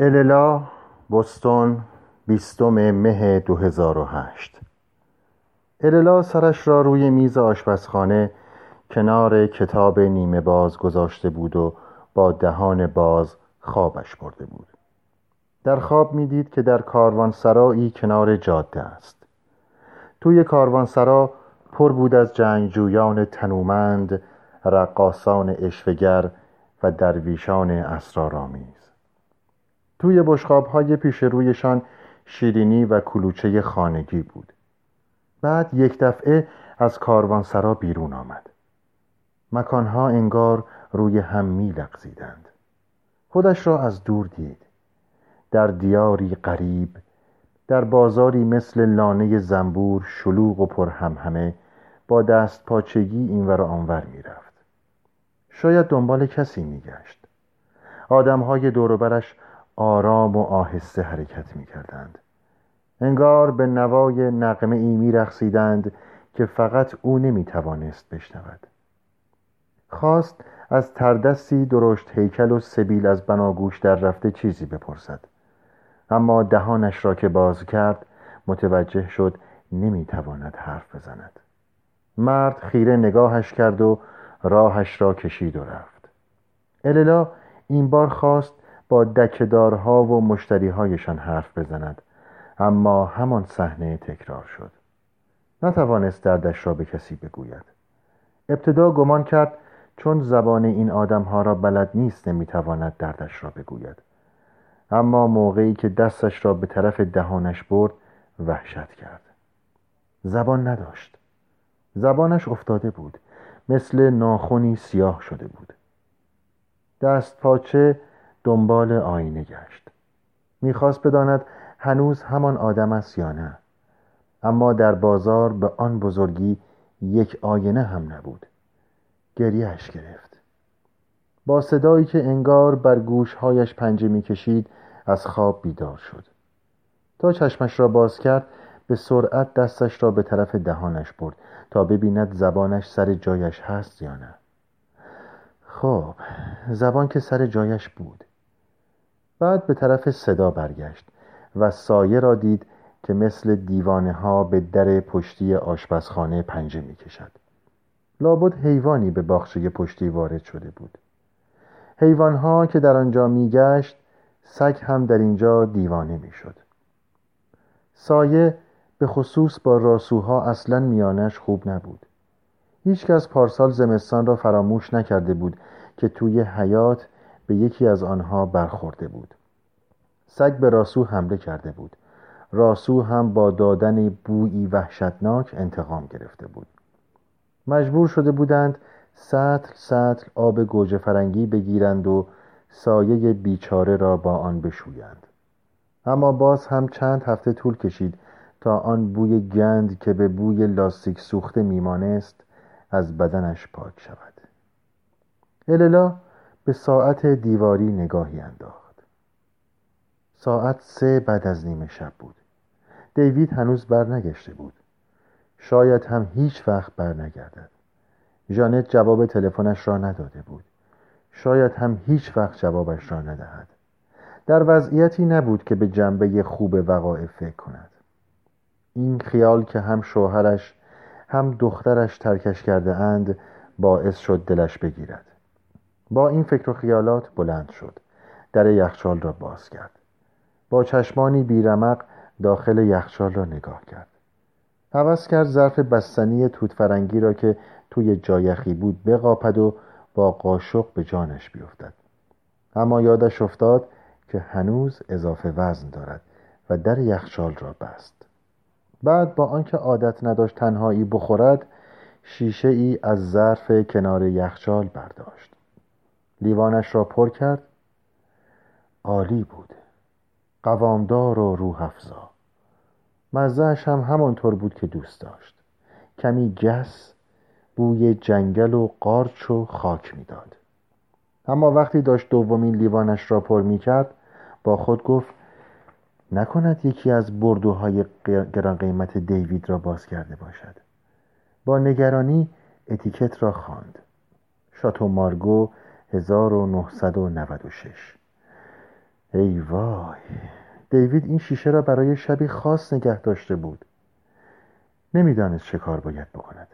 اللا بستون بیستم مه 2008 اللا سرش را روی میز آشپزخانه کنار کتاب نیمه باز گذاشته بود و با دهان باز خوابش برده بود. در خواب می‌دید که در کاروانسرایی کنار جاده است. توی کاروانسرا پر بود از جنگجویان تنومند رقاسان اشفگر و درویشان اسرارآمیز. توی های پیش رویشان شیرینی و کلوچه خانگی بود. بعد یک دفعه از کاروانسرا بیرون آمد. مکانها انگار روی هم می لغزیدند خودش را از دور دید. در دیاری قریب در بازاری مثل لانه زنبور شلوغ و پر همه با دست پاچگی اینور و آنور می‌رفت. شاید دنبال کسی میگشت. آدمهای دوروبرش آرام و آهسته حرکت می‌کردند. انگار به نوای نقمه ای میرخصیدند که فقط او نمی‌توانست بشنود. خواست از تردستی درشت هیکل و سبیل از بناگوش در رفته چیزی بپرسد. اما دهانش را که باز کرد متوجه شد نمی‌تواند حرف بزند. مرد خیره نگاهش کرد و راهش را کشید و رفت. اللا این بار خواست با دکدارها و مشتریهایشان حرف بزند. اما همان صحنه تکرار شد. نتوانست دردش را به کسی بگوید. ابتدا گمان کرد چون زبان این آدمها را بلد نیست نمی‌تواند دردش را بگوید. اما موقعی که دستش را به طرف دهانش برد وحشت کرد. زبان نداشت. زبانش افتاده بود. مثل ناخونی سیاه شده بود. دست پاچه دنبال آینه گشت. می‌خواست بداند هنوز همان آدم است یا نه. اما در بازار به آن بزرگی یک آینه هم نبود. گریهش گرفت. با صدایی که انگار بر گوشهایش پنجه می‌کشید از خواب بیدار شد. تا چشمش را باز کرد به سرعت دستش را به طرف دهانش برد تا ببیند زبانش سر جایش هست یا نه. خب زبان که سر جایش بود. بعد به طرف صدا برگشت و سایه را دید که مثل دیوانه ها به در پشتی آشپزخانه پنجه می کشد لابد حیوانی به باخچه پشتی وارد شده بود. حیوانها که در آنجا میگشت سگ هم در اینجا دیوانه می‌شد. سایه به خصوص با راسوها اصلا میانش خوب نبود. هیچکس پارسال زمستان را فراموش نکرده بود که توی حیات به یکی از آنها برخورده بود. سگ به راسو حمله کرده بود. راسو هم با دادن بویی وحشتناک انتقام گرفته بود. مجبور شده بودند سطل سطل آب گوجه فرنگی بگیرند و سایه بیچاره را با آن بشویند. اما باز هم چند هفته طول کشید تا آن بوی گند که به بوی لاستیک سوخته میمانست از بدنش پاک شود. اللا به ساعت دیواری نگاهی انداخت. ساعت سه بعد از نیمه شب بود. دیوید هنوز برنگشته بود. شاید هم هیچ وقت برنگردد. ژانت جواب تلفنش را نداده بود. شاید هم هیچ وقت جوابش را ندهد. در وضعیتی نبود که به جنبه خوب وقایع فکر کند. این خیال که هم شوهرش هم دخترش ترکش کرده اند باعث شد دلش بگیرد. با این فکر و خیالات بلند شد. در یخچال را باز کرد. با چشمانی بیرمق داخل یخچال را نگاه کرد. عوض کرد ظرف بستنی توت فرنگی را که توی جایخی بود بقاپد و با قاشق به جانش بیفتد. اما یادش افتاد که هنوز اضافه وزن دارد و در یخچال را بست. بعد با آنکه عادت نداشت تنهایی بخورد شیشه ای از ظرف کنار یخچال برداشت. لیوانش را پر کرد. عالی بود. قوامدار و روح افزا. مزهش هم همانطور بود که دوست داشت. کمی گس بوی جنگل و قارچ و خاک می‌داد. اما وقتی داشت دومین لیوانش را پر می کرد با خود گفت نکند یکی از بردوهای گران قیمت دیوید را باز کرده باشد. با نگرانی اتیکت را خواند. شاتو مارگو 1996 ای وای دیوید این شیشه را برای شبی خاص نگه داشته بود. نمی‌دانست چه کار باید بکند.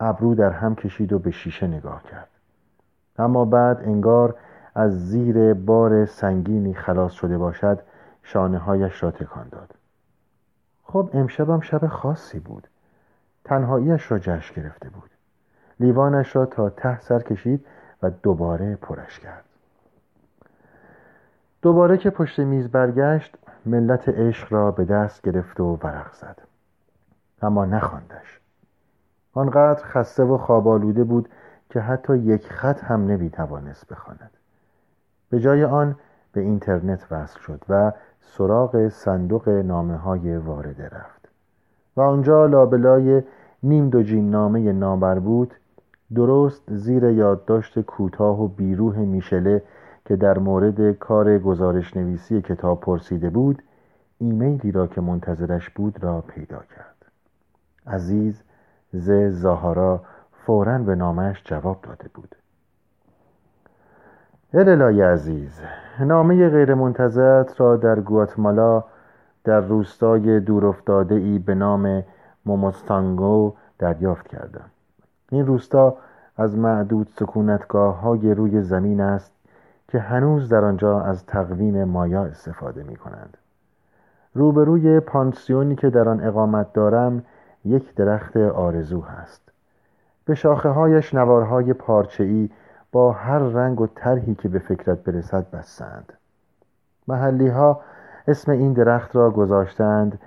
ابرو در هم کشید و به شیشه نگاه کرد. اما بعد انگار از زیر بار سنگینی خلاص شده باشد شانه هایش را تکان داد. خب امشبم شب خاصی بود. تنهاییش را جشن گرفته بود. لیوانش را تا ته سر کشید و دوباره پرش کرد. دوباره که پشت میز برگشت ملت عشق را به دست گرفت و ورق زد. اما نخواندش. آنقدر خسته و خوابالوده بود که حتی یک خط هم نمی‌توانست بخواند. به جای آن به اینترنت وصل شد و سراغ صندوق نامه های وارده رفت. و آنجا لابلای نیم دو جین نامه نامربوط درست زیر یادداشت کوتاه و بیروه میشله که در مورد کار گزارش نویسی کتاب پرسیده بود ایمیلی را که منتظرش بود را پیدا کرد. عزیز ز زاهارا فورا به نامش جواب داده بود. الالای عزیز نامه غیرمنتظرت را در گواتمالا در روستای دورافتاده ای به نام موموستانگو دریافت کردم. این روستا از معدود سکونتگاه های روی زمین است که هنوز در آنجا از تقویم مایا استفاده می کنند روبروی پانسیونی که در آن اقامت دارم یک درخت آرزو هست. به شاخه هایش نوارهای ای با هر رنگ و طرحی که به فکرت برسد بستند. محلی ها اسم این درخت را گذاشتند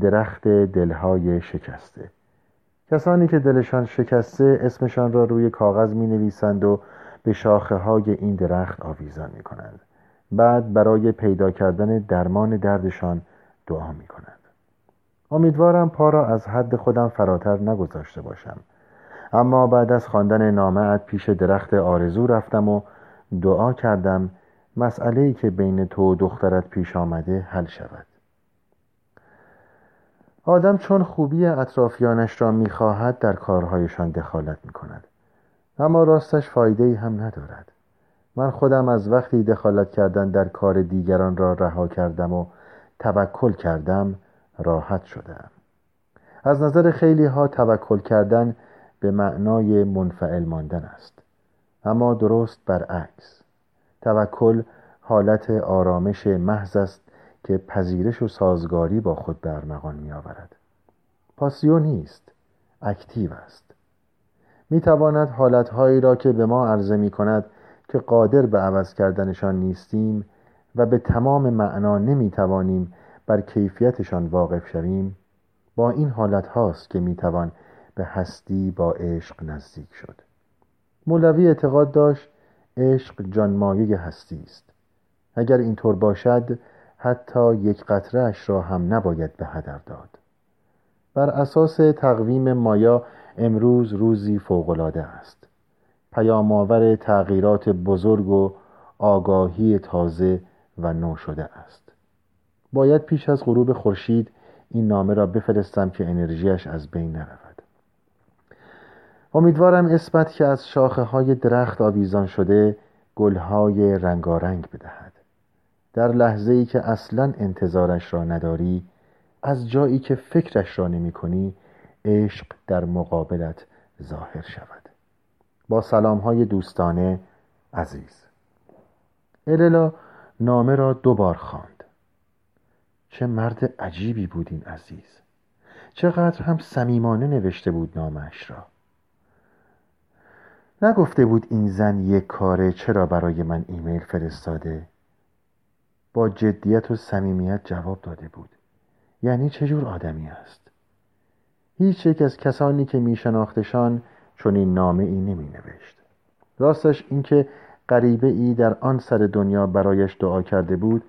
درخت دلهای شکسته. کسانی که دلشان شکسته اسمشان را روی کاغذ می نویسند و به شاخه های این درخت آویزان می کنند بعد برای پیدا کردن درمان دردشان دعا می کنند امیدوارم پا را از حد خودم فراتر نگذاشته باشم. اما بعد از خواندن نامه پیش درخت آرزو رفتم و دعا کردم مسئله که بین تو و دخترت پیش آمده حل شود. آدم چون خوبی اطرافیانش را می‌خواهد در کارهایشان دخالت می کند اما راستش فایده ای هم ندارد. من خودم از وقتی دخالت کردن در کار دیگران را رها کردم و توکل کردم راحت شدم. از نظر خیلی ها توکل کردن به معنای منفعل ماندن است. اما درست برعکس. توکل حالت آرامش محض است که پذیرش و سازگاری با خود به ارمغان می آورد پاسیو نیست اکتیو است. می تواند حالتهایی را که به ما عرضه می کند که قادر به عوض کردنشان نیستیم و به تمام معنا نمی توانیم بر کیفیتشان واقف شویم با این حالت هاست که می توان به هستی با عشق نزدیک شد. مولوی اعتقاد داشت عشق جانمایه هستی است. اگر اینطور باشد حتی یک قطره اش را هم نباید به هدر داد. بر اساس تقویم مایا امروز روزی فوقالعاده است. پیامآور تغییرات بزرگ و آگاهی تازه و نو شده است. باید پیش از غروب خورشید این نامه را بفرستم که انرژیش از بین نرود. امیدوارم اسمت که از شاخه های درخت آویزان شده گلهای رنگارنگ بدهد. در لحظه ای که اصلا انتظارش را نداری از جایی که فکرش را نمی کنی عشق در مقابلت ظاهر شود. با سلام های دوستانه عزیز. اللا نامه را دوبار خواند. چه مرد عجیبی بود این عزیز. چقدر هم صمیمانه نوشته بود نامش را. نگفته بود این زن یک کاره چرا برای من ایمیل فرستاده؟ با جدیت و صمیمیت جواب داده بود. یعنی چه جور آدمی است؟ هیچ یک از کسانی که می شناختشان چون این نامه ای نمی نوشت راستش اینکه غریبه ای در آن سر دنیا برایش دعا کرده بود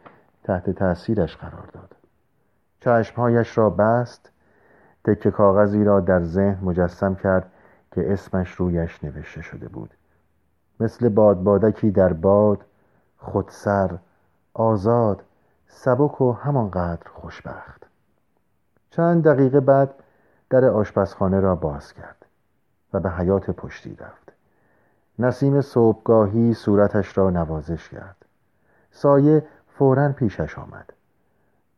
تحت تأثیرش قرار داد. چشمهایش را بست تکه کاغذی را در ذهن مجسم کرد که اسمش رویش نوشته شده بود. مثل بادبادکی در باد خودسر آزاد سبک و همانقدر خوشبخت. چند دقیقه بعد در آشپزخانه را باز کرد و به حیات پشتی رفت. نسیم صبحگاهی صورتش را نوازش کرد. سایه فورا پیشش آمد.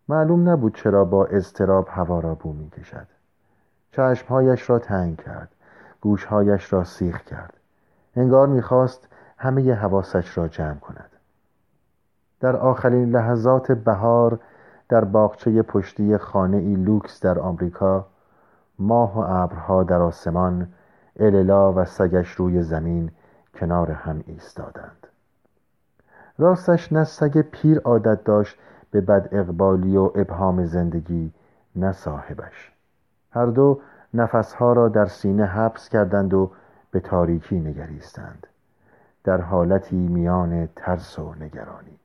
معلوم نبود چرا با اضطراب هوا را بو می کشد. چشمهایش را تنگ کرد. گوشهایش را سیخ کرد. انگار می‌خواست همه حواسش را جمع کند. در آخرین لحظات بهار در باغچه پشتی خانه ای لوکس در آمریکا ماه و ابرها در آسمان اللا و سگش روی زمین کنار هم ایستادند. راستش نه سگ پیر عادت داشت به بد اقبالی و ابهام زندگی نه صاحبش. هر دو نفسها را در سینه حبس کردند و به تاریکی نگریستند. در حالتی میان ترس و نگرانی.